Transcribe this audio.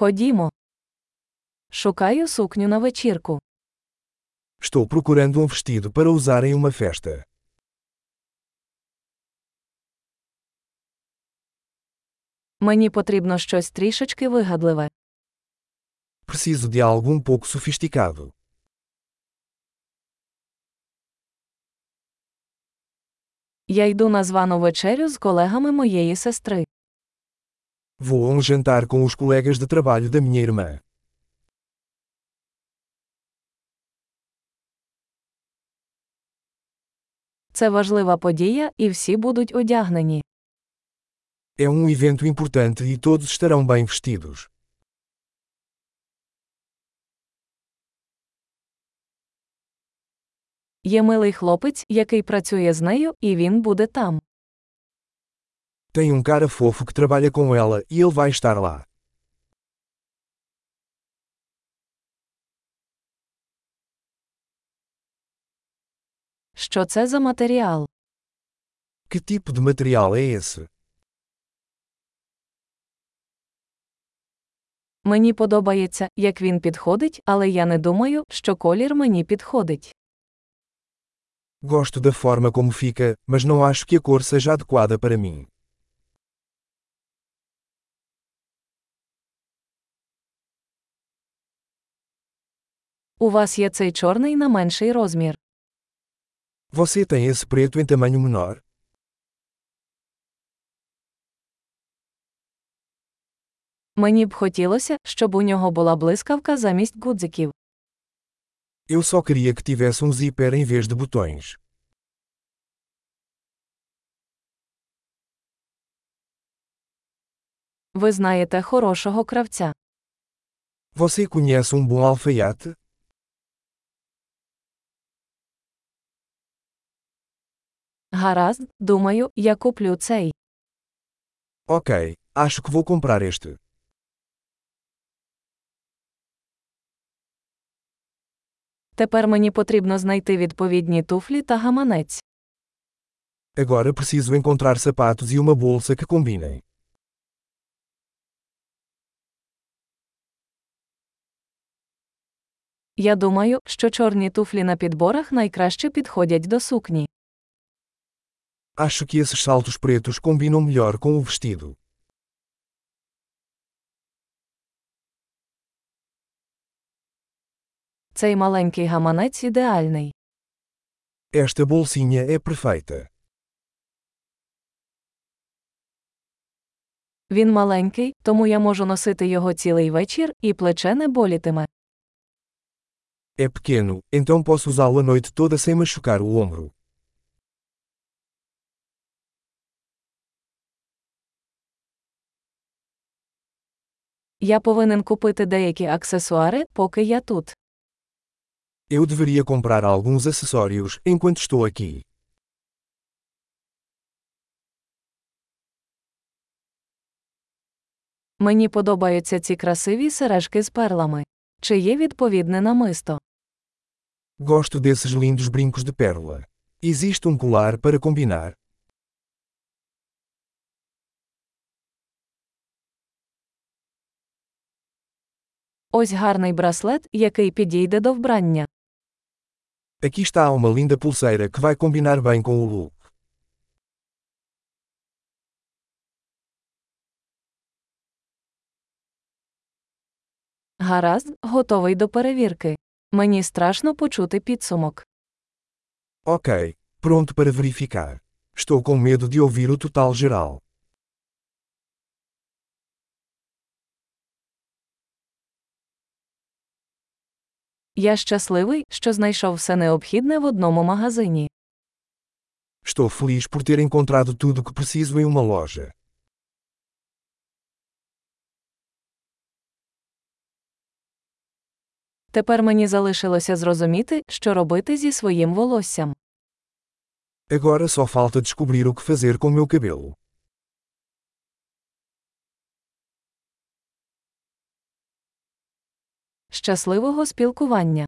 Ходімо. Шукаю сукню на вечірку. Estou procurando um vestido para usar em uma festa. Мені потрібно щось трішечки вигадливе. Preciso de algo um pouco sofisticado. Я йду на звану вечерю з колегами моєї сестри. Vou a um jantar com os colegas de trabalho da minha irmã. Це важлива подія, і всі будуть одягнені. É um evento importante e todos estarão bem vestidos. Є милий хлопець, який працює з нею, і він буде там. Tem um cara fofo que trabalha com ela e ele vai estar lá. Що це за матеріал? Que tipo de material é esse? Мені подобається, як він підходить, але я не думаю, що колір мені підходить. Gosto da forma como fica, mas não acho que a cor seja adequada para mim. У вас є цей чорний на менший розмір. Você tem esse preto em tamanho menor? Мені б хотілося, щоб у нього була блискавка замість гудзиків. Eu só queria que tivesse um zíper em vez de botões. Ви знаєте хорошого кравця. Você conhece um bom alfaiate? Гаразд, думаю, я куплю цей. Ok, acho que vou comprar este. Тепер мені потрібно знайти відповідні туфлі та гаманець. Agora preciso encontrar sapatos e uma bolsa que combinem. Я думаю, що чорні туфлі на підборах найкраще підходять до сукні. Acho que esses saltos pretos combinam melhor com o vestido. Цей маленький гаманець ідеальний. Esta bolsinha é perfeita. Він маленький, тому я можу носити його цілий вечір, і плече не болітиме. É pequeno, então posso usá-lo a noite toda sem machucar o ombro. Я повинен купити деякі аксесуари, поки я тут. Eu deveria comprar alguns acessórios enquanto estou aqui. Мені подобаються ці красиві сережки з перлами. Чи є відповідне намисто? Gosto desses lindos brincos de pérola. Existe um colar para combinar? Ось гарний браслет, який підійде до вбрання. Aqui está uma linda pulseira que vai combinar bem com o look. Гаразд, готовий до перевірки. Мені страшно почути підсумок. Ok, pronto para verificar. Estou com medo de ouvir o total geral. Я щасливий, що знайшов все необхідне в одному магазині. Estou feliz por ter encontrado tudo que preciso em uma loja. Тепер мені залишилося зрозуміти, що робити зі своїм волоссям. Agora só falta descobrir o que fazer com meu cabelo. Щасливого спілкування!